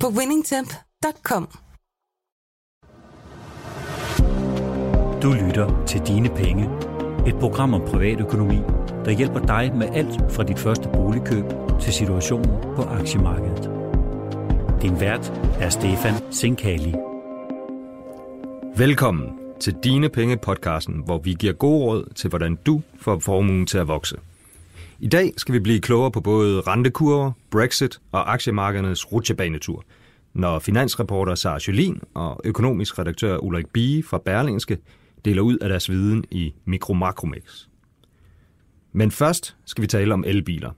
på winningtemp.com. Du lytter til Dine Penge. Et program om privatøkonomi, der hjælper dig med alt fra dit første boligkøb til situationen på aktiemarkedet. Din vært er Stefan Sinkali. Velkommen til Dine Penge podcasten, hvor vi giver gode råd til, hvordan du får formuen til at vokse. I dag skal vi blive klogere på både rentekurver, Brexit og aktiemarkedernes rutsjebanetur, når finansreporter Sara Jolin og økonomisk redaktør Ulrik Bie fra Berlingske deler ud af deres viden i Mikromakromix. Men først skal vi tale om elbiler.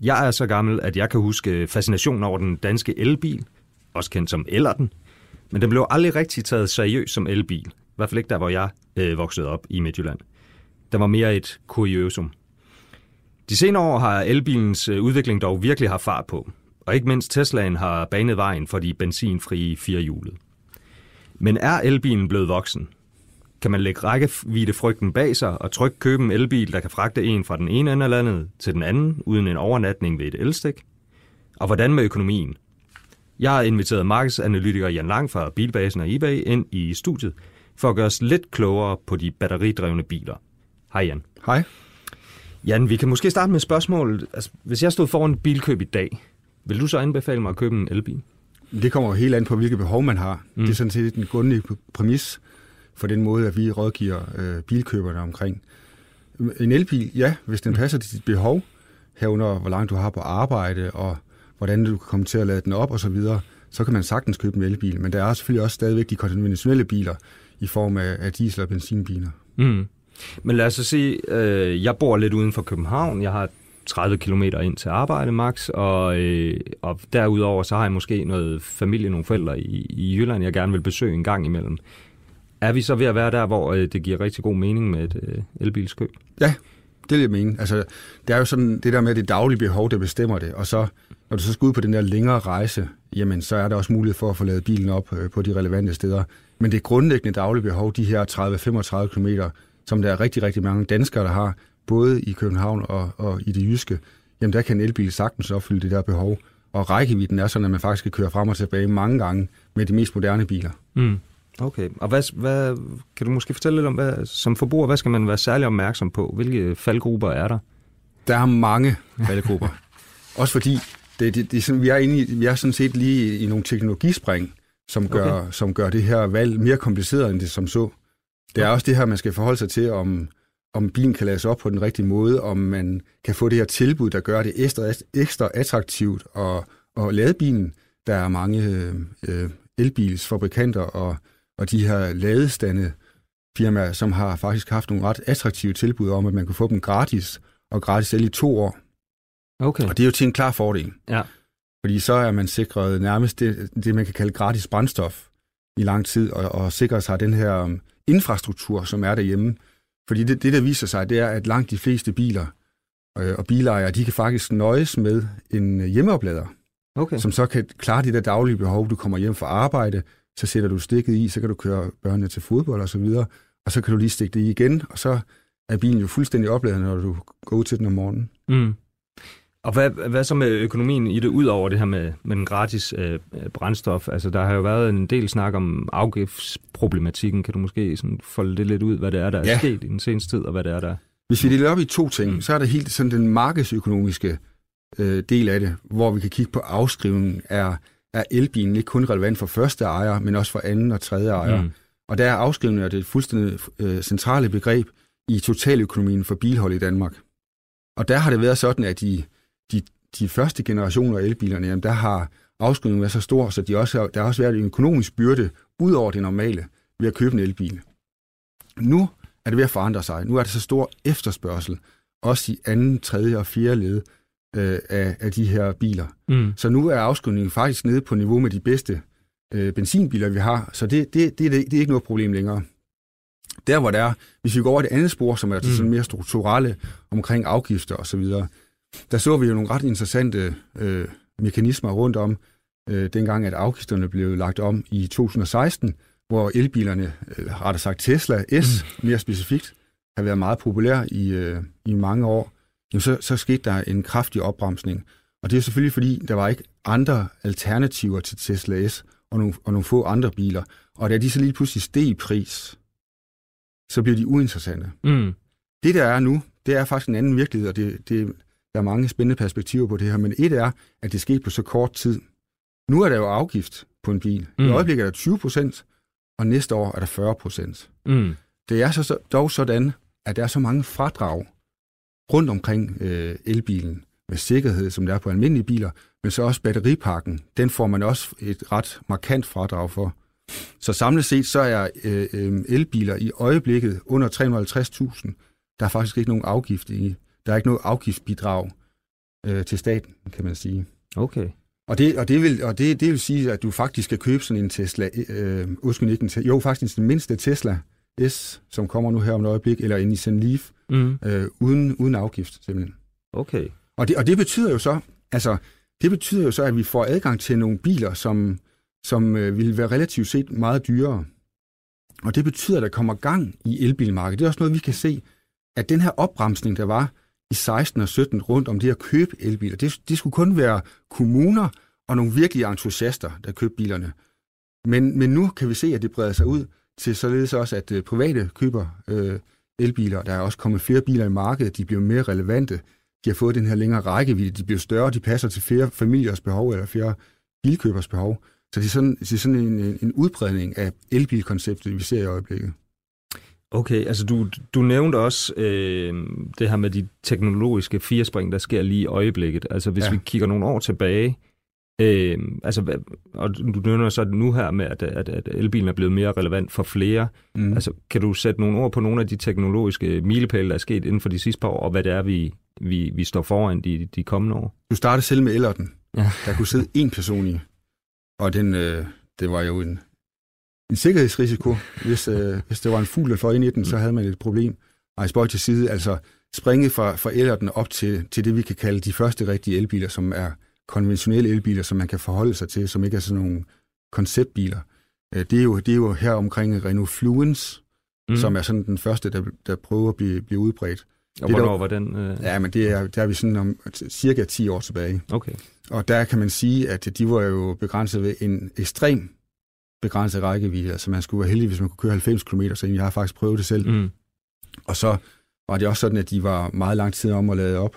Jeg er så gammel, at jeg kan huske fascinationen over den danske elbil, også kendt som Ellerten, men den blev aldrig rigtig taget seriøst som elbil. I hvert fald ikke der, hvor jeg øh, voksede op i Midtjylland. Der var mere et kuriosum. De senere år har elbilens øh, udvikling dog virkelig haft fart på, og ikke mindst Teslaen har banet vejen for de benzinfrie firehjulede. Men er elbilen blevet voksen? Kan man lægge rækkevidde frygten bag sig og trygt købe en elbil, der kan fragte en fra den ene ende af landet til den anden, uden en overnatning ved et elstik? Og hvordan med økonomien? Jeg har inviteret markedsanalytiker Jan Lang fra Bilbasen og eBay ind i studiet for at gøre os lidt klogere på de batteridrevne biler. Hej Jan. Hej. Jan, vi kan måske starte med et spørgsmål. Altså, hvis jeg stod foran et bilkøb i dag, vil du så anbefale mig at købe en elbil? Det kommer jo helt an på, hvilke behov man har. Mm. Det er sådan set den grundlæggende præmis for den måde, at vi rådgiver øh, bilkøberne omkring. En elbil, ja, hvis den passer til dit behov, herunder hvor langt du har på arbejde, og hvordan du kan komme til at lade den op osv., så, videre, så kan man sagtens købe en elbil. Men der er selvfølgelig også stadigvæk de konventionelle biler i form af, af diesel- og benzinbiler. Mm. Men lad os så sige, øh, jeg bor lidt uden for København. Jeg har 30 km ind til arbejde max, og, øh, og derudover så har jeg måske noget familie, nogle forældre i, i Jylland, jeg gerne vil besøge en gang imellem. Er vi så ved at være der, hvor øh, det giver rigtig god mening med et øh, elbilskøb? Ja, det vil jeg mene. Altså, det er jo sådan det der med det daglige behov, der bestemmer det, og så når du så skal ud på den der længere rejse, jamen så er der også mulighed for at få lavet bilen op øh, på de relevante steder. Men det grundlæggende daglige behov, de her 30-35 km, som der er rigtig, rigtig mange danskere, der har, både i København og, og i det jyske, jamen der kan en elbil sagtens opfylde det der behov. Og rækkevidden er sådan, at man faktisk kan køre frem og tilbage mange gange med de mest moderne biler. Mm. Okay, og hvad, hvad, kan du måske fortælle lidt om, hvad, som forbruger, hvad skal man være særlig opmærksom på? Hvilke faldgrupper er der? Der er mange faldgrupper. Også fordi, det, det, det er sådan, vi, er inde i, vi er sådan set lige i nogle teknologispring, som gør, okay. som gør det her valg mere kompliceret, end det som så. Det er også det her, man skal forholde sig til, om, om bilen kan lades op på den rigtige måde, om man kan få det her tilbud, der gør det ekstra, ekstra attraktivt at, at lade bilen. Der er mange øh, elbilsfabrikanter og, og de her ladestande firmaer, som har faktisk haft nogle ret attraktive tilbud om, at man kunne få dem gratis, og gratis selv i to år. Okay. Og det er jo til en klar fordel. Ja. Fordi så er man sikret nærmest det, det man kan kalde gratis brændstof i lang tid, og, og sikrer sig den her infrastruktur, som er derhjemme. Fordi det, det, der viser sig, det er, at langt de fleste biler øh, og bilejere, de kan faktisk nøjes med en hjemmeoplader, okay. som så kan klare de der daglige behov. Du kommer hjem fra arbejde, så sætter du stikket i, så kan du køre børnene til fodbold og så videre, og så kan du lige stikke det i igen, og så er bilen jo fuldstændig opladet, når du går ud til den om morgenen. Mm. Og hvad, hvad så med økonomien i det, ud over det her med, med den gratis øh, brændstof? Altså, der har jo været en del snak om afgiftsproblematikken. Kan du måske sådan folde det lidt ud, hvad det er, der er ja. sket i den seneste tid, og hvad det er, der... Hvis vi deler op i to ting, mm. så er der helt sådan den markedsøkonomiske øh, del af det, hvor vi kan kigge på afskrivningen. Er, er elbilen ikke kun relevant for første ejer, men også for anden og tredje ejer? Mm. Og der er afskrivningen det fuldstændig øh, centrale begreb i totaløkonomien for bilhold i Danmark. Og der har det været sådan, at de de, de første generationer af elbilerne, jamen der har afskrivningen været så stor, så de også, der har også været en økonomisk byrde ud over det normale ved at købe en elbil. Nu er det ved at forandre sig. Nu er der så stor efterspørgsel, også i anden, tredje og fjerde led, øh, af, af de her biler. Mm. Så nu er afskrivningen faktisk nede på niveau med de bedste øh, benzinbiler, vi har. Så det, det, det, det, det er ikke noget problem længere. Der hvor det er, hvis vi går over det andet spor, som er Mm. sådan mere strukturelle omkring afgifter og så videre, der så vi jo nogle ret interessante øh, mekanismer rundt om, øh, dengang at afgifterne blev lagt om i 2016, hvor elbilerne, øh, rettere sagt Tesla S mere specifikt, har været meget populær i, øh, i mange år, jamen så, så skete der en kraftig opbremsning. Og det er selvfølgelig fordi, der var ikke andre alternativer til Tesla S og nogle, og nogle få andre biler. Og da de så lige pludselig steg i pris, så bliver de uinteressante. Mm. Det der er nu, det er faktisk en anden virkelighed, og det, det, der er mange spændende perspektiver på det her. Men et er, at det skete på så kort tid. Nu er der jo afgift på en bil. Mm. I øjeblikket er der 20 procent, og næste år er der 40 procent. Mm. Det er så, så dog sådan, at der er så mange fradrag rundt omkring øh, elbilen med sikkerhed, som der er på almindelige biler, men så også batteripakken. Den får man også et ret markant fradrag for. Så samlet set, så er øh, øh, elbiler i øjeblikket under 350.000. Der er faktisk ikke nogen afgift i. Der er ikke noget afgiftsbidrag øh, til staten, kan man sige. Okay. Og det, og det, vil, og det, det vil sige, at du faktisk skal købe sådan en Tesla, øh, undskyld ikke en Tesla, jo faktisk den mindste Tesla S, som kommer nu her om et øjeblik, eller en Nissan Leaf, Mm. øh, uden, uden afgift simpelthen. Okay. Og det, og det betyder jo så, altså, det betyder jo så, at vi får adgang til nogle biler, som, som øh, vil være relativt set meget dyrere. Og det betyder, at der kommer gang i elbilmarkedet. Det er også noget, vi kan se, at den her opbremsning, der var i 16 og 17 rundt om det at købe elbiler, det, det skulle kun være kommuner og nogle virkelige entusiaster, der købte bilerne. Men, men nu kan vi se, at det breder sig ud til således også, at øh, private køber øh, elbiler. Der er også kommet flere biler i markedet, de bliver mere relevante. De har fået den her længere rækkevidde, de bliver større, de passer til flere familiers behov eller flere bilkøbers behov. Så det er sådan, det er sådan en, en- en udbredning af elbilkonceptet, vi ser i øjeblikket. Okay, altså du, du nævnte også øh, det her med de teknologiske firespring, der sker lige i øjeblikket. Altså hvis Ja. vi kigger nogle år tilbage, øh, altså, og du nævner så nu her med, at, at, at elbilen er blevet mere relevant for flere. Mm. Altså kan du sætte nogle ord på nogle af de teknologiske milepæle, der er sket inden for de sidste par år, og hvad det er, vi, vi, vi står foran de, de kommende år? Du startede selv med Ellerten. Ja. Der kunne sidde én person i. Og den, øh, det var jo en, en sikkerhedsrisiko. Hvis, øh, hvis der var en fugl, der fløj ind i den, så havde man et problem. Nej, spøj til side. Altså springe fra, fra Ellerten op til, til det, vi kan kalde de første rigtige elbiler, som er konventionelle elbiler, som man kan forholde sig til, som ikke er sådan nogle konceptbiler. Øh, Det er jo, det er jo her omkring Renault Fluence, mm. som er sådan den første, der, der prøver at blive, blive udbredt. Og det hvornår dog- var den? Øh... Ja, men det er, der er vi sådan om cirka 10 år tilbage. Okay. Og der kan man sige, at de var jo begrænset ved en ekstrem begrænset rækkevidde. Altså man skulle være heldig, hvis man kunne køre 90 km, så jeg har faktisk prøvet det selv. Mm. Og så var det også sådan, at de var meget lang tid om at lade op.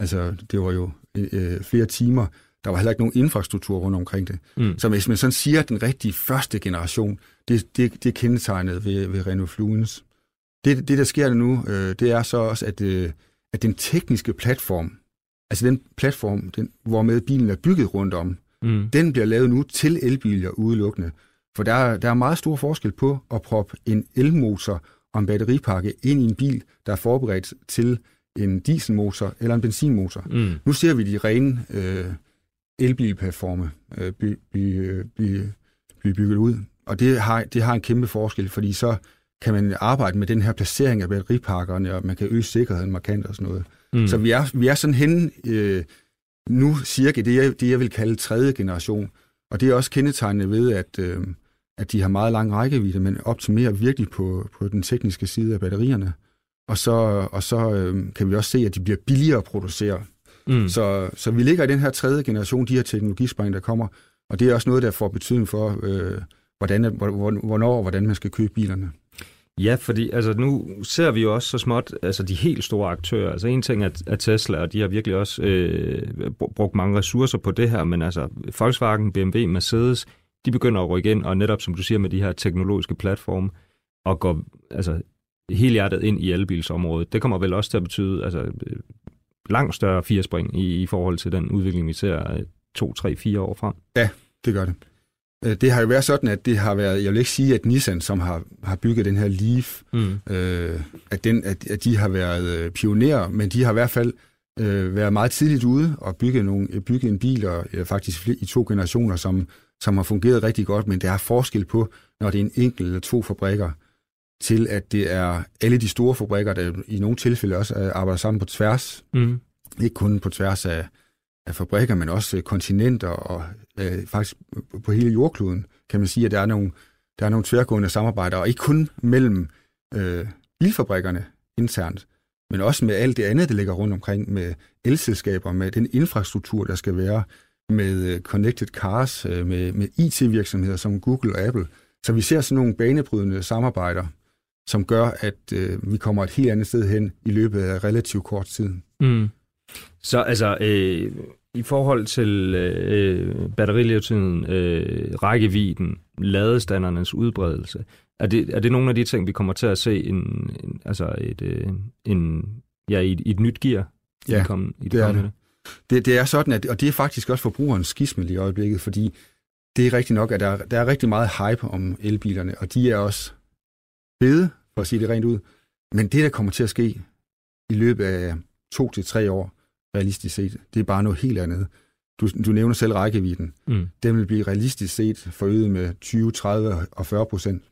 Altså det var jo øh, flere timer. Der var heller ikke nogen infrastruktur rundt omkring det. Mm. Så hvis man sådan siger, at den rigtige første generation, det, det, det er kendetegnet ved, ved Renault Fluence. Det, det, der sker nu, øh, det er så også, at, øh, at den tekniske platform, altså den platform, den, hvormed bilen er bygget rundt om, Mm. den bliver lavet nu til elbiler udelukkende. For der er, der er meget stor forskel på at proppe en elmotor og en batteripakke ind i en bil, der er forberedt til en dieselmotor eller en benzinmotor. Mm. Nu ser vi de rene øh, elbilplatforme øh, blive by, øh, by, by bygget ud, og det har, det har en kæmpe forskel, fordi så kan man arbejde med den her placering af batteripakkerne, og man kan øge sikkerheden markant og sådan noget. Mm. Så vi er, vi er sådan henne øh, nu cirka det jeg, det, jeg vil kalde tredje generation. Og det er også kendetegnet ved, at, øh, at de har meget lang rækkevidde, men optimerer virkelig på, på den tekniske side af batterierne. Og så, og så øh, kan vi også se, at de bliver billigere at producere. mm. Så, så vi ligger i den her tredje generation, de her teknologispring, der kommer. Og det er også noget, der får betydning for, øh, hvordan, hvor- hvornår og hvordan man skal købe bilerne. Ja, fordi altså, nu ser vi jo også så småt altså, de helt store aktører. Altså en ting er, er Tesla, og de har virkelig også øh, br- brugt mange ressourcer på det her, men altså Volkswagen, BMW, Mercedes, de begynder at rykke ind, og netop som du siger med de her teknologiske platforme, og går altså, helt hjertet ind i elbilsområdet. Det kommer vel også til at betyde altså, øh, langt større firespring i, i forhold til den udvikling, vi ser øh, to, tre, fire år frem. Det gør det. Øh, Det har jo været sådan, at det har været, jeg vil ikke sige, at Nissan, som har, har bygget den her Leaf, Mm. øh, at, den, at, at de har været pionerer, men de har i hvert fald øh, være meget tidligt ude og bygge, nogle, bygge en bil, og øh, faktisk i to generationer, som, som har fungeret rigtig godt, men der er forskel på, når det er en enkelt eller to fabrikker, til at det er alle de store fabrikker, der i nogle tilfælde også øh, arbejder sammen på tværs. Mm. Ikke kun på tværs af, af fabrikker, men også kontinenter og øh, faktisk på hele jordkloden, kan man sige, at der er nogle, der er nogle tværgående samarbejder, og ikke kun mellem øh, bilfabrikkerne internt, men også med alt det andet, der ligger rundt omkring, med elselskaber, med den infrastruktur, der skal være, med øh, connected cars, øh, med, med IT-virksomheder som Google og Apple. Så vi ser sådan nogle banebrydende samarbejder, som gør, at øh, vi kommer et helt andet sted hen i løbet af relativt kort tid. Mm. Så altså, øh, i forhold til øh, batterilevetiden, øh, rækkevidden, ladestandernes udbredelse, er det, er det nogle af de ting, vi kommer til at se en, en, altså et, øh, en, ja, i, et, et nyt gear ja, kom, i det, det er det. Det. Det er sådan, at, og det er faktisk også forbrugerens skismel i øjeblikket, fordi det er rigtigt nok, at der, der er rigtig meget hype om elbilerne, og de er også fede, for at sige det rent ud. Men det, der kommer til at ske i løbet af to til tre år, realistisk set, det er bare noget helt andet. Du, du nævner selv rækkevidden. Mm. Den vil blive realistisk set forøget med 20, 30 og 40 procent.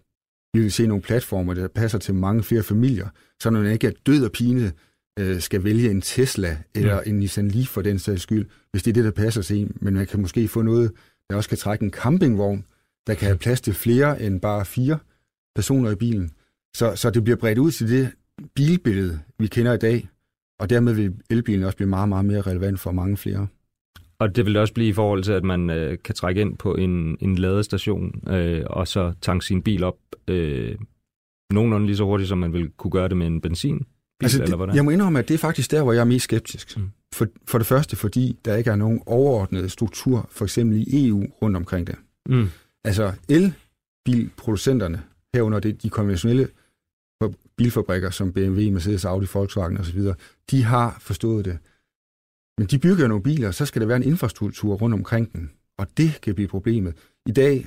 Vi vil se nogle platformer, der passer til mange flere familier, så når man ikke er død og pine, øh, skal vælge en Tesla eller mm. en Nissan Leaf for den sags skyld, hvis det er det, der passer sig en. Men man kan måske få noget, der også kan trække en campingvogn, der kan have plads til flere end bare fire personer i bilen. Så, så det bliver bredt ud til det bilbillede, vi kender i dag, og dermed vil elbilen også blive meget, meget mere relevant for mange flere. Og det vil også blive i forhold til, at man øh, kan trække ind på en, en ladestation, øh, og så tanke sin bil op øh, nogenlunde lige så hurtigt, som man vil kunne gøre det med en benzin. Altså, det, eller hvordan? Jeg må indrømme, at det er faktisk der, hvor jeg er mest skeptisk. Mm. For, for det første, fordi der ikke er nogen overordnet struktur, for eksempel i EU, rundt omkring det. Mm. Altså, elbilproducenterne, herunder det, de konventionelle bilfabrikker som BMW, Mercedes, Audi, Volkswagen osv., de har forstået det. Men de bygger nogle biler, så skal der være en infrastruktur rundt omkring den, og det kan blive problemet. I dag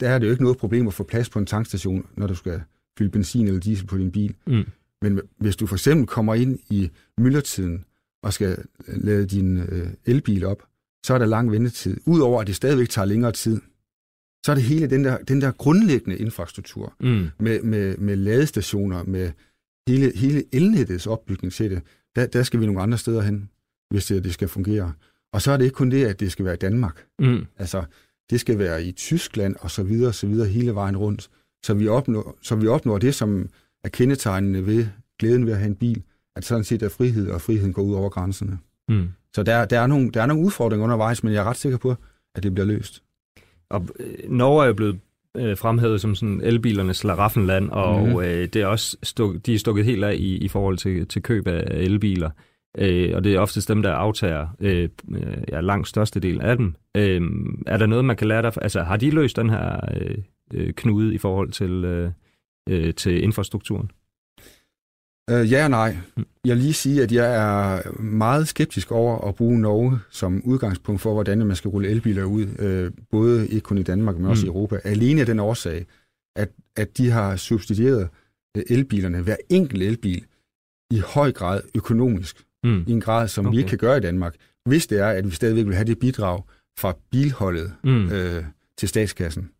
der er det jo ikke noget problem at få plads på en tankstation, når du skal fylde benzin eller diesel på din bil. Mm. Men hvis du for eksempel kommer ind i myldretiden og skal lade din øh, elbil op, så er der lang ventetid. Udover at det stadigvæk tager længere tid, så er det hele den der, den der grundlæggende infrastruktur mm. med, med, med ladestationer, med hele, hele elnettets opbygning til det. Der, der skal vi nogle andre steder hen, hvis det, det skal fungere. Og så er det ikke kun det, at det skal være i Danmark. Mm. Altså, det skal være i Tyskland og så videre, så videre hele vejen rundt. Så vi opnår, så vi opnår det, som er kendetegnende ved glæden ved at have en bil, at sådan set er frihed, og friheden går ud over grænserne. Mm. Så der, der, er nogle, der er nogle udfordringer undervejs, men jeg er ret sikker på, at det bliver løst. Og øh, Norge er jo blevet øh, fremhævet som sådan elbilernes slaraffenland, og mm. øh, det er også stuk, de er stukket helt af i, i forhold til, til køb af elbiler. Øh, og det er oftest dem, der aftager øh, ja, langt største del af dem. Øh, er der noget, man kan lære dig? Altså, har de løst den her øh, øh knude i forhold til, øh, øh, til infrastrukturen? Øh, ja og nej. Mm. Jeg vil lige sige, at jeg er meget skeptisk over at bruge Norge som udgangspunkt for, hvordan man skal rulle elbiler ud, øh, både ikke kun i Danmark, men også mm. i Europa. Alene af den årsag, at, at de har subsidieret øh, elbilerne, hver enkelt elbil, i høj grad økonomisk, mm. i en grad, som okay. vi ikke kan gøre i Danmark, hvis det er, at vi stadigvæk vil have det bidrag fra bilholdet mm. øh, til statskassen.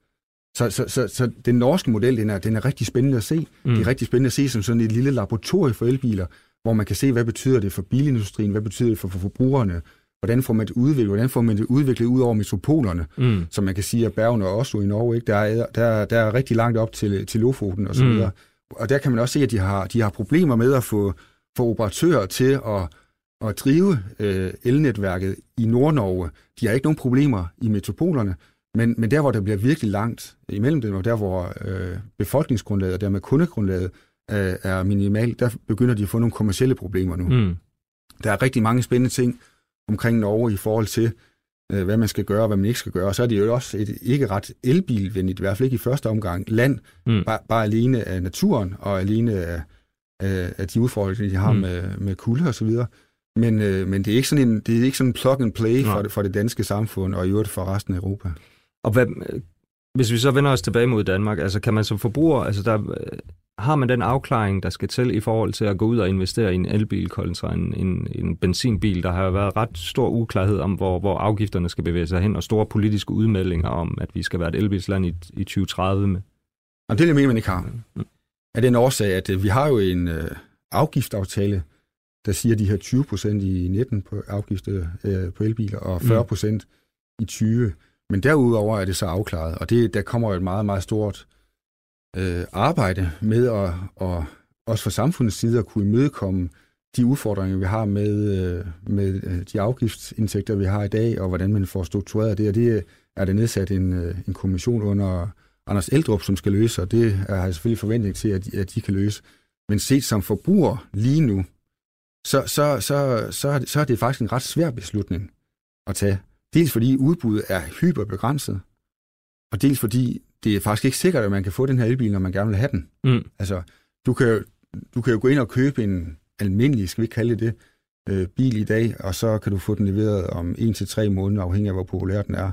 Så, så, så, så den norske model, den er, den er rigtig spændende at se. Mm. Det er rigtig spændende at se som sådan et lille laboratorium for elbiler, hvor man kan se, hvad betyder det for bilindustrien, hvad betyder det for, for forbrugerne, hvordan får man det udviklet, hvordan får man det udviklet ud over metropolerne, mm. som man kan sige, at Bergen og Oslo i Norge, ikke? Der, er, der, der er rigtig langt op til, til Lofoten og så mm. videre. Og der kan man også se, at de har, de har problemer med at få, få operatører til at, at drive øh, elnetværket i Nord-Norge. De har ikke nogen problemer i metropolerne, men, men der, hvor der bliver virkelig langt imellem dem, og der, hvor øh, befolkningsgrundlaget og dermed kundegrundlaget øh, er minimalt, der begynder de at få nogle kommersielle problemer nu. Mm. Der er rigtig mange spændende ting omkring Norge i forhold til, øh, hvad man skal gøre og hvad man ikke skal gøre. Og så er det jo også et ikke ret elbilvenligt, i hvert fald ikke i første omgang, land, mm. bare, bare alene af naturen og alene af, af, af de udfordringer, de har mm. med, med kulde og så videre. Men, øh, men det er ikke sådan en, det er ikke sådan en plug and play for det, for det danske samfund og i øvrigt for resten af Europa. Og hvad, hvis vi så vender os tilbage mod Danmark, altså kan man som forbruger, altså der, har man den afklaring, der skal til i forhold til at gå ud og investere i en elbil kontra en, en, en benzinbil? Der har været ret stor uklarhed om, hvor, hvor afgifterne skal bevæge sig hen, og store politiske udmeldinger om, at vi skal være et elbilsland i, i 2030. Med. Og det er det, man ikke har. Af den årsag, at øh, vi har jo en øh, afgiftsaftale, der siger de her 20 procent i 19 på afgifter øh, på elbiler, og 40 procent mm. i 20. Men derudover er det så afklaret, og det, der kommer jo et meget, meget stort øh, arbejde med at, og også fra samfundets side at kunne imødekomme de udfordringer, vi har med, øh, med øh, de afgiftsindtægter, vi har i dag, og hvordan man får struktureret det. Og det er der nedsat en, øh, en kommission under Anders Eldrup, som skal løse, og det har jeg selvfølgelig forventning til, at de, at de kan løse. Men set som forbruger lige nu, så, så, så, så, så er det faktisk en ret svær beslutning at tage. Dels fordi udbuddet er hyperbegrænset, og dels fordi det er faktisk ikke sikkert, at man kan få den her elbil, når man gerne vil have den. Mm. Altså, du kan, du kan jo gå ind og købe en almindelig, skal vi kalde det øh, bil i dag, og så kan du få den leveret om 1 til tre måneder, afhængig af, hvor populær den er.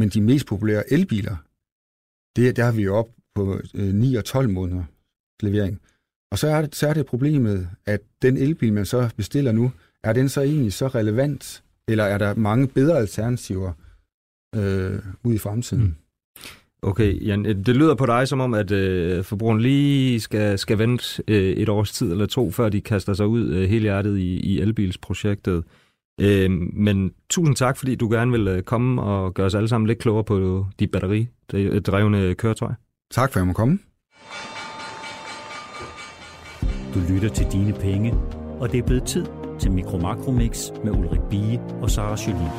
Men de mest populære elbiler, det, der har vi jo op på øh, 9 og 12 måneder levering. Og så er, det, så er det problemet, at den elbil, man så bestiller nu, er den så egentlig så relevant, eller er der mange bedre alternativer øh, ude i fremtiden? Mm. Okay, Jan, øh, det lyder på dig som om, at øh, forbrugeren lige skal, skal vente øh, et års tid eller to, før de kaster sig ud øh, hele hjertet i, i elbilsprojektet. Øh, men tusind tak, fordi du gerne vil øh, komme og gøre os alle sammen lidt klogere på de batteridrevne køretøj. Tak for, at jeg må komme. Du lytter til Dine Penge, og det er blevet tid til Mikro Makromix med Ulrik Bie og Sara Jolie.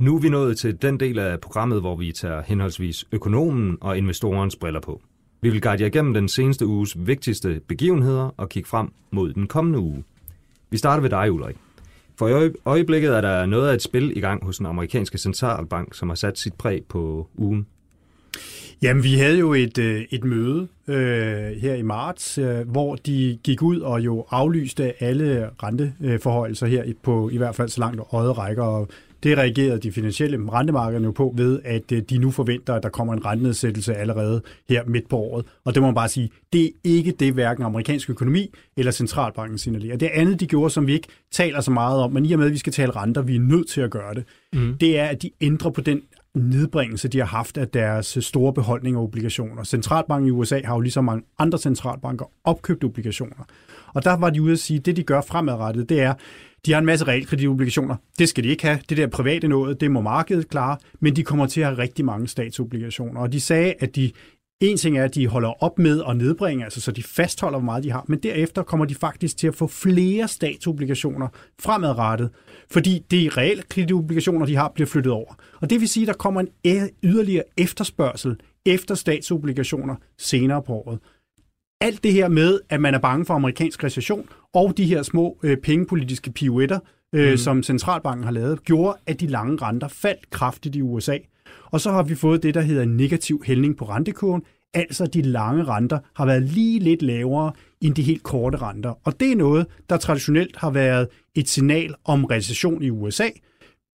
Nu er vi nået til den del af programmet, hvor vi tager henholdsvis økonomen og investorens briller på. Vi vil guide jer igennem den seneste uges vigtigste begivenheder og kigge frem mod den kommende uge. Vi starter ved dig, Ulrik. For i øjeblikket er der noget af et spil i gang hos den amerikanske centralbank, som har sat sit præg på ugen. Jamen, vi havde jo et, øh, et møde øh, her i marts, øh, hvor de gik ud og jo aflyste alle renteforhøjelser her på i hvert fald så langt øjet rækker. Og det reagerede de finansielle rentemarkeder jo på ved, at øh, de nu forventer, at der kommer en rentenedsættelse allerede her midt på året. Og det må man bare sige, det er ikke det, hverken amerikansk økonomi eller centralbanken signalerer. Det andet, de gjorde, som vi ikke taler så meget om, men i og med, at vi skal tale renter, vi er nødt til at gøre det, mm. det er, at de ændrer på den nedbringelse, de har haft af deres øh, store beholdning af obligationer. Centralbanken i USA har jo ligesom mange andre centralbanker opkøbt obligationer. Og der var de ude at sige, at det de gør fremadrettet, det er, de har en masse realkreditobligationer. Det skal de ikke have. Det der private noget, det må markedet klare. Men de kommer til at have rigtig mange statsobligationer. Og de sagde, at de en ting er, at de holder op med at nedbringe, altså så de fastholder, hvor meget de har, men derefter kommer de faktisk til at få flere statsobligationer fremadrettet, fordi de realkreditobligationer, de har, bliver flyttet over. Og det vil sige, at der kommer en yderligere efterspørgsel efter statsobligationer senere på året alt det her med, at man er bange for amerikansk recession, og de her små øh, pengepolitiske pirouetter, øh, mm. som centralbanken har lavet, gjorde, at de lange renter faldt kraftigt i USA. Og så har vi fået det, der hedder en negativ hældning på rentekurven, altså de lange renter har været lige lidt lavere end de helt korte renter. Og det er noget, der traditionelt har været et signal om recession i USA.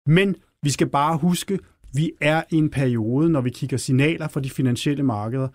Men vi skal bare huske, vi er i en periode, når vi kigger signaler fra de finansielle markeder,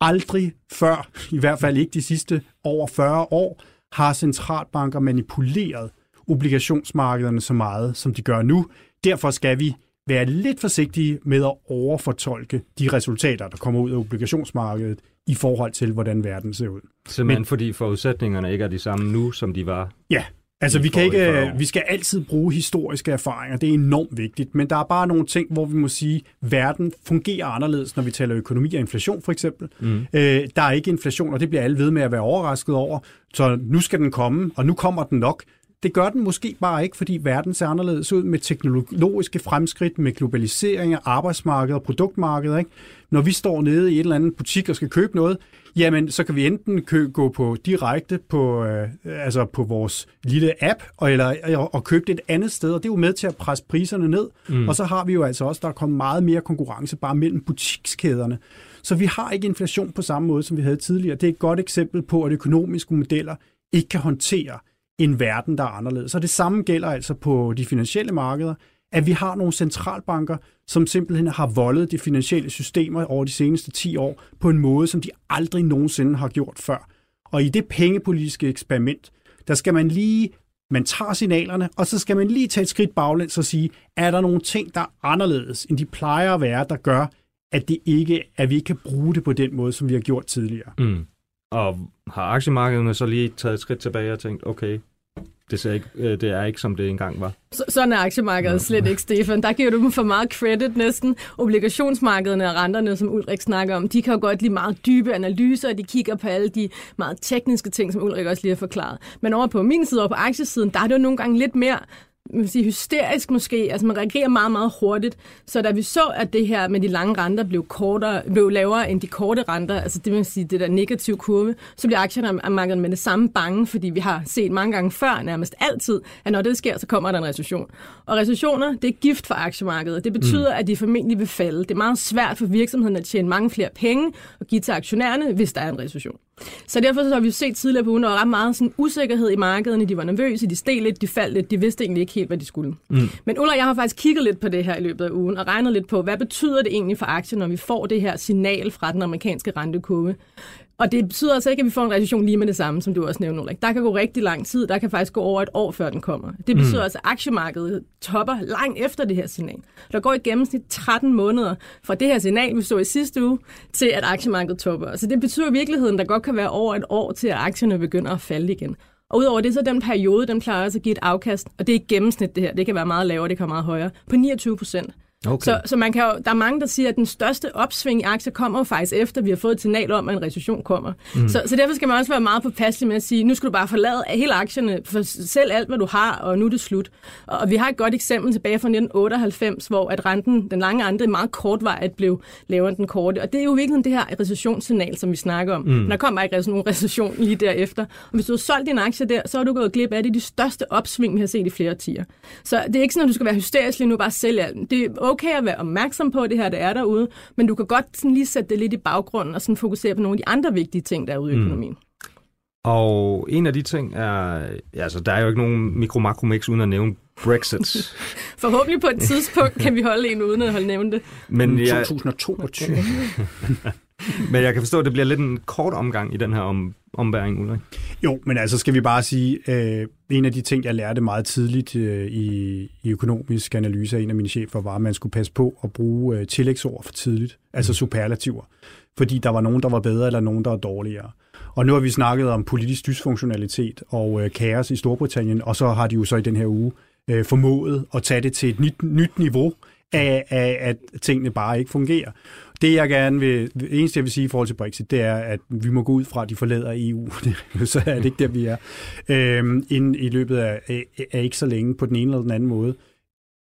Aldrig før, i hvert fald ikke de sidste over 40 år, har centralbanker manipuleret obligationsmarkederne så meget, som de gør nu. Derfor skal vi være lidt forsigtige med at overfortolke de resultater, der kommer ud af obligationsmarkedet i forhold til, hvordan verden ser ud. Simpelthen Men, fordi forudsætningerne ikke er de samme nu, som de var Ja, Altså, vi, kan ikke, vi skal altid bruge historiske erfaringer. Det er enormt vigtigt. Men der er bare nogle ting, hvor vi må sige, at verden fungerer anderledes, når vi taler økonomi og inflation, for eksempel. Mm. Øh, der er ikke inflation, og det bliver alle ved med at være overrasket over. Så nu skal den komme, og nu kommer den nok. Det gør den måske bare ikke, fordi verden ser anderledes ud med teknologiske fremskridt, med globalisering af arbejdsmarkedet og produktmarkedet. Ikke? Når vi står nede i et eller andet butik og skal købe noget, jamen så kan vi enten kø- gå på direkte på, øh, altså på vores lille app, og, eller, og købe det et andet sted, og det er jo med til at presse priserne ned. Mm. Og så har vi jo altså også, der er kommet meget mere konkurrence bare mellem butikskæderne. Så vi har ikke inflation på samme måde, som vi havde tidligere. Det er et godt eksempel på, at økonomiske modeller ikke kan håndtere en verden, der er anderledes. Så det samme gælder altså på de finansielle markeder, at vi har nogle centralbanker, som simpelthen har voldet de finansielle systemer over de seneste 10 år på en måde, som de aldrig nogensinde har gjort før. Og i det pengepolitiske eksperiment, der skal man lige man tager signalerne, og så skal man lige tage et skridt baglæns og sige, er der nogle ting, der er anderledes, end de plejer at være, der gør, at, det ikke, at vi ikke kan bruge det på den måde, som vi har gjort tidligere. Mm. Og har aktiemarkederne så lige taget et skridt tilbage og tænkt, okay, det, ser ikke, øh, det er ikke, som det engang var. Så, sådan er aktiemarkedet slet ikke, Stefan. Der giver du dem for meget credit næsten. Obligationsmarkederne og renterne, som Ulrik snakker om, de kan jo godt lide meget dybe analyser, og de kigger på alle de meget tekniske ting, som Ulrik også lige har forklaret. Men over på min side, og på aktiesiden, der er det jo nogle gange lidt mere man vil sige, hysterisk måske. Altså man reagerer meget, meget hurtigt. Så da vi så, at det her med de lange renter blev, kortere, blev lavere end de korte renter, altså det vil sige, det der negative kurve, så bliver aktierne markedet med det samme bange, fordi vi har set mange gange før, nærmest altid, at når det sker, så kommer der en recession. Og recessioner, det er gift for aktiemarkedet. Det betyder, mm. at de formentlig vil falde. Det er meget svært for virksomheden at tjene mange flere penge og give til aktionærerne, hvis der er en recession. Så derfor så har vi set tidligere på ugen, der var ret meget sådan usikkerhed i markederne. De var nervøse, de steg lidt, de faldt lidt, de vidste egentlig ikke helt, hvad de skulle. Mm. Men Ulla, jeg har faktisk kigget lidt på det her i løbet af ugen og regnet lidt på, hvad betyder det egentlig for aktier, når vi får det her signal fra den amerikanske rentekurve. Og det betyder altså ikke, at vi får en recession lige med det samme, som du også nævnte, Ulrik. Der kan gå rigtig lang tid. Der kan faktisk gå over et år, før den kommer. Det betyder mm. altså, at aktiemarkedet topper langt efter det her signal. Der går i gennemsnit 13 måneder fra det her signal, vi så i sidste uge, til at aktiemarkedet topper. Så det betyder i virkeligheden, at der godt kan være over et år til, at aktierne begynder at falde igen. Og udover det, så den periode, den plejer også at give et afkast, og det er ikke gennemsnit det her, det kan være meget lavere, det kan være meget højere, på 29 procent. Okay. Så, så man kan jo, der er mange, der siger, at den største opsving i aktier kommer jo faktisk efter, at vi har fået et signal om, at en recession kommer. Mm. Så, så derfor skal man også være meget påpasselig med at sige, nu skal du bare forlade hele aktierne, for selv alt, hvad du har, og nu er det slut. Og, og vi har et godt eksempel tilbage fra 1998, hvor at renten, den lange rente, meget kortvarigt blev lavere end den korte. Og det er jo virkelig det her recessionssignal, som vi snakker om. Mm. Der kommer ikke nogen recession lige derefter. Og hvis du har solgt din aktie der, så har du gået glip af det de største opsving, vi har set i flere årtier. Så det er ikke sådan, at du skal være hysterisk lige nu, bare sælge alt. Det er okay at være opmærksom på, at det her det er derude, men du kan godt sådan lige sætte det lidt i baggrunden og sådan fokusere på nogle af de andre vigtige ting, der er ude i mm. økonomien. Og en af de ting er, altså der er jo ikke nogen mikro mix uden at nævne Brexit. Forhåbentlig på et tidspunkt kan vi holde en uden at holde nævne det. Men jeg... 2022. Men jeg kan forstå, at det bliver lidt en kort omgang i den her om, ombæring, Ulrik. Jo, men altså skal vi bare sige, øh, en af de ting, jeg lærte meget tidligt øh, i, i økonomisk analyse af en af mine chefer, var, at man skulle passe på at bruge øh, tillægsord for tidligt, altså mm. superlativer. Fordi der var nogen, der var bedre, eller nogen, der var dårligere. Og nu har vi snakket om politisk dysfunktionalitet og øh, kaos i Storbritannien, og så har de jo så i den her uge øh, formået at tage det til et nyt, nyt niveau af, af, at tingene bare ikke fungerer. Det jeg gerne vil, det eneste jeg vil sige i forhold til Brexit, det er, at vi må gå ud fra, at de forlader EU. så er det ikke der, vi er. Øhm, inden i løbet af, af, af ikke så længe på den ene eller den anden måde.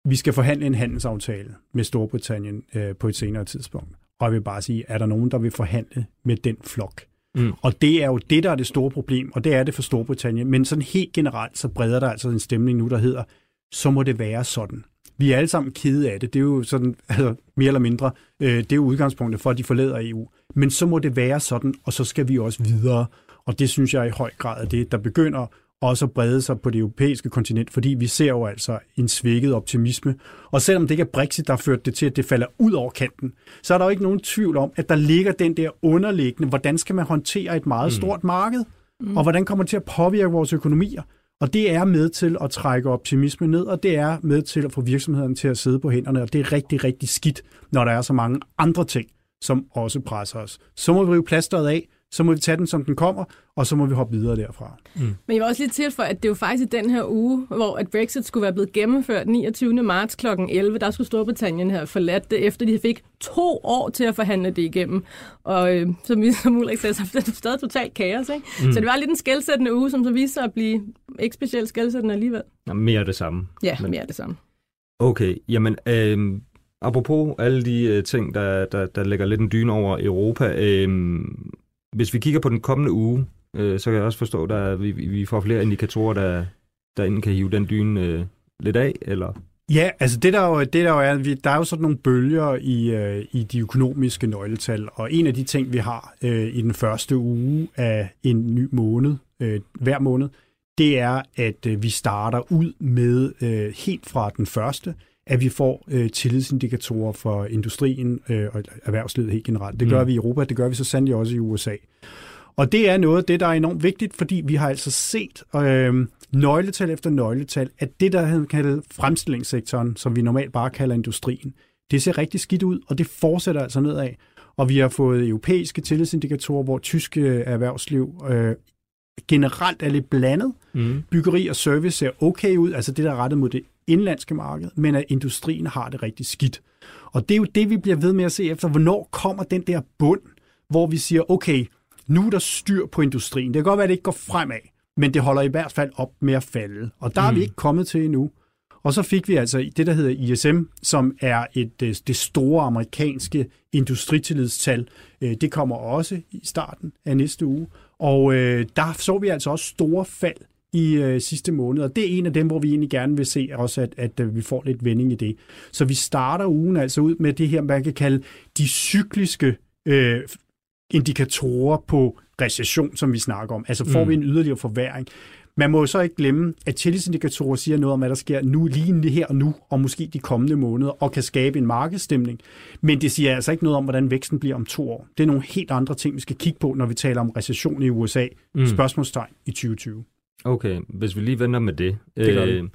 Vi skal forhandle en handelsaftale med Storbritannien øh, på et senere tidspunkt. Og jeg vil bare sige, er der nogen, der vil forhandle med den flok? Mm. Og det er jo det, der er det store problem, og det er det for Storbritannien. Men sådan helt generelt, så breder der altså en stemning nu, der hedder, så må det være sådan. Vi er alle sammen kede af det. Det er jo sådan, altså, mere eller mindre, øh, det er jo udgangspunktet for, at de forlader EU. Men så må det være sådan, og så skal vi også videre. Og det synes jeg i høj grad er det, der begynder også at brede sig på det europæiske kontinent, fordi vi ser jo altså en svækket optimisme. Og selvom det ikke er Brexit, der har ført det til, at det falder ud over kanten, så er der jo ikke nogen tvivl om, at der ligger den der underliggende, hvordan skal man håndtere et meget mm. stort marked, mm. og hvordan kommer det til at påvirke vores økonomier. Og det er med til at trække optimisme ned, og det er med til at få virksomheden til at sidde på hænderne, og det er rigtig, rigtig skidt, når der er så mange andre ting, som også presser os. Så må vi rive plasteret af, så må vi tage den, som den kommer, og så må vi hoppe videre derfra. Mm. Men jeg vil også lige tilføje, at det er jo faktisk i den her uge, hvor at Brexit skulle være blevet gennemført 29. marts kl. 11, der skulle Storbritannien have forladt det, efter de fik to år til at forhandle det igennem. Og øh, som vi som Ulrik sagde, så er det stadig totalt kaos. Ikke? Mm. Så det var lidt en skældsættende uge, som så viste sig at blive ikke specielt skældsættende alligevel. Ja, mere det samme. Ja, Men... mere det samme. Okay, jamen øh, apropos alle de øh, ting, der, der, der lægger lidt en dyne over Europa, øh, hvis vi kigger på den kommende uge, øh, så kan jeg også forstå, at vi, vi får flere indikatorer, der, der enten kan hive den dyne øh, lidt af, eller... Ja, altså det der jo, det der jo er, vi, der er jo sådan nogle bølger i, øh, i de økonomiske nøgletal, og en af de ting, vi har øh, i den første uge af en ny måned, øh, hver måned, det er, at øh, vi starter ud med øh, helt fra den første, at vi får øh, tillidsindikatorer for industrien øh, og erhvervslivet helt generelt. Det gør mm. vi i Europa, det gør vi så sandelig også i USA. Og det er noget af det, der er enormt vigtigt, fordi vi har altså set øh, nøgletal efter nøgletal, at det, der hedder kaldet fremstillingssektoren, som vi normalt bare kalder industrien, det ser rigtig skidt ud, og det fortsætter altså nedad. Og vi har fået europæiske tillidsindikatorer, hvor tyske erhvervsliv øh, generelt er lidt blandet. Mm. Byggeri og service ser okay ud, altså det, der er rettet mod det indlandske marked, men at industrien har det rigtig skidt. Og det er jo det, vi bliver ved med at se efter. Hvornår kommer den der bund, hvor vi siger, okay, nu er der styr på industrien. Det kan godt være, at det ikke går fremad, men det holder i hvert fald op med at falde. Og der mm. er vi mm. ikke kommet til endnu. Og så fik vi altså det, der hedder ISM, som er et, øh, det store amerikanske industritillidstal. Øh, det kommer også i starten af næste uge. Og øh, der så vi altså også store fald i øh, sidste måned, og det er en af dem, hvor vi egentlig gerne vil se også, at, at, at vi får lidt vending i det. Så vi starter ugen altså ud med det her, man kan kalde de cykliske øh, indikatorer på recession, som vi snakker om. Altså får mm. vi en yderligere forværing. Man må jo så ikke glemme, at tillidsindikatorer siger noget om, hvad der sker nu, lige her og nu, og måske de kommende måneder, og kan skabe en markedsstemning. Men det siger altså ikke noget om, hvordan væksten bliver om to år. Det er nogle helt andre ting, vi skal kigge på, når vi taler om recession i USA. Mm. Spørgsmålstegn i 2020. Okay, hvis vi lige venter med det. det, øh,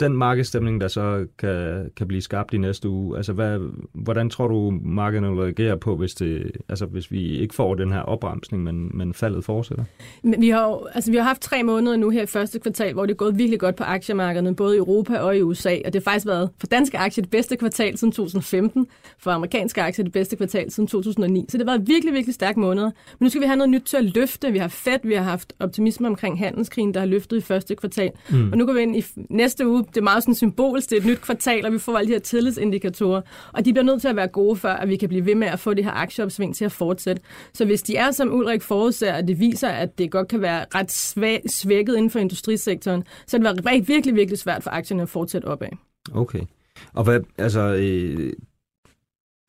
den markedsstemning, der så kan, kan blive skabt i næste uge, altså hvad, hvordan tror du, markedet reagerer på, hvis, det, altså hvis vi ikke får den her opbremsning, men, men faldet fortsætter? Men vi har jo, altså vi har haft tre måneder nu her i første kvartal, hvor det er gået virkelig godt på aktiemarkederne, både i Europa og i USA, og det har faktisk været for danske aktier det bedste kvartal siden 2015, for amerikanske aktier det bedste kvartal siden 2009. Så det har været virkelig, virkelig stærke måneder. Men nu skal vi have noget nyt til at løfte. Vi har Fed, vi har haft optimisme omkring handelskrigen, der har løftet i første kvartal. Mm. Og nu går vi ind i næste uge det er meget sådan symbolsk, det er et nyt kvartal, og vi får alle de her tillidsindikatorer, og de bliver nødt til at være gode, før at vi kan blive ved med at få det her aktieopsving til at fortsætte. Så hvis de er, som Ulrik forudser, at det viser, at det godt kan være ret svækket inden for industrisektoren, så det være virkelig, virkelig svært for aktierne at fortsætte opad. Okay. Og hvad, altså, øh,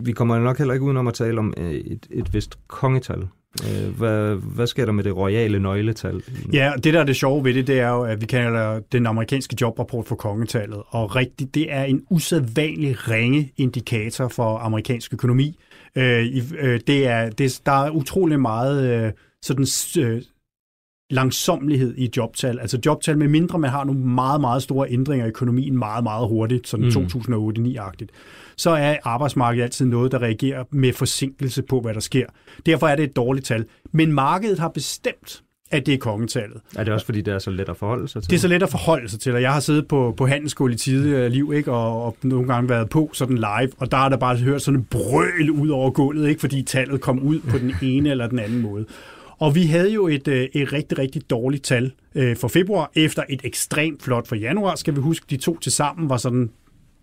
vi kommer nok heller ikke udenom at tale om øh, et, et vist kongetal. Øh, hvad, hvad sker der med det royale nøgletal? Ja, det der er det sjove ved det, det er jo, at vi kalder den amerikanske jobrapport for kongetallet. Og rigtigt, det er en usædvanlig ringe indikator for amerikansk økonomi. Øh, øh det er, det, der er utrolig meget øh, sådan langsomlighed i jobtal. Altså jobtal, med mindre man har nogle meget, meget store ændringer i økonomien meget, meget hurtigt, sådan mm. 2008-9-agtigt, så er arbejdsmarkedet altid noget, der reagerer med forsinkelse på, hvad der sker. Derfor er det et dårligt tal. Men markedet har bestemt, at det er kongetallet. Er det også, fordi det er så let at forholde sig til? Det er så let at forholde sig til, og jeg har siddet på, på handelsskole i tidligere liv, ikke, og, og nogle gange været på sådan live, og der er der bare hørt sådan en brøl ud over gulvet, ikke, fordi tallet kom ud på den ene eller den anden måde. Og vi havde jo et, øh, et rigtig, rigtig dårligt tal øh, for februar, efter et ekstremt flot for januar. Skal vi huske, de to til sammen var sådan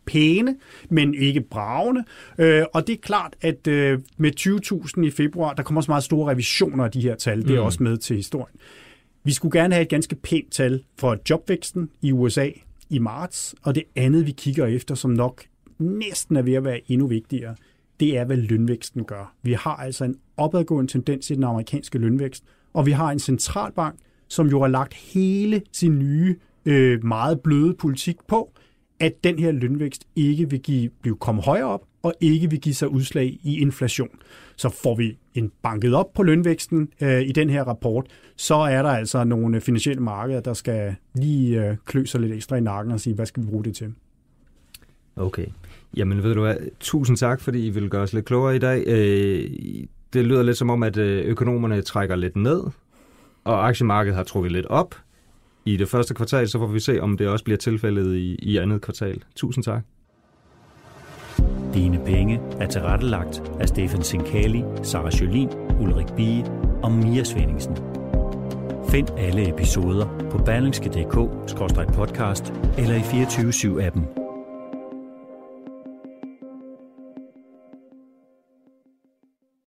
pæne, men ikke bravende. Øh, og det er klart, at med 20.000 i februar, der kommer også meget store revisioner af de her tal. Det er mm. også med til historien. Vi skulle gerne have et ganske pænt tal for jobvæksten i USA i marts, og det andet, vi kigger efter, som nok næsten er ved at være endnu vigtigere, det er, hvad lønvæksten gør. Vi har altså en opadgående tendens i den amerikanske lønvækst, og vi har en centralbank, som jo har lagt hele sin nye, øh, meget bløde politik på, at den her lønvækst ikke vil give, blive komme højere op, og ikke vil give sig udslag i inflation. Så får vi en banket op på lønvæksten øh, i den her rapport, så er der altså nogle finansielle markeder, der skal lige øh, klø sig lidt ekstra i nakken og sige, hvad skal vi bruge det til? Okay. Jamen ved du hvad, tusind tak, fordi I vil gøre os lidt klogere i dag. Øh, det lyder lidt som om, at øh, økonomerne trækker lidt ned, og aktiemarkedet har trukket lidt op i det første kvartal, så får vi se, om det også bliver tilfældet i, i andet kvartal. Tusind tak. Dine penge er tilrettelagt af Stefan Sinkali, Sara Jolin, Ulrik Bie og Mia Svendingsen. Find alle episoder på berlingske.dk-podcast eller i 24 7 appen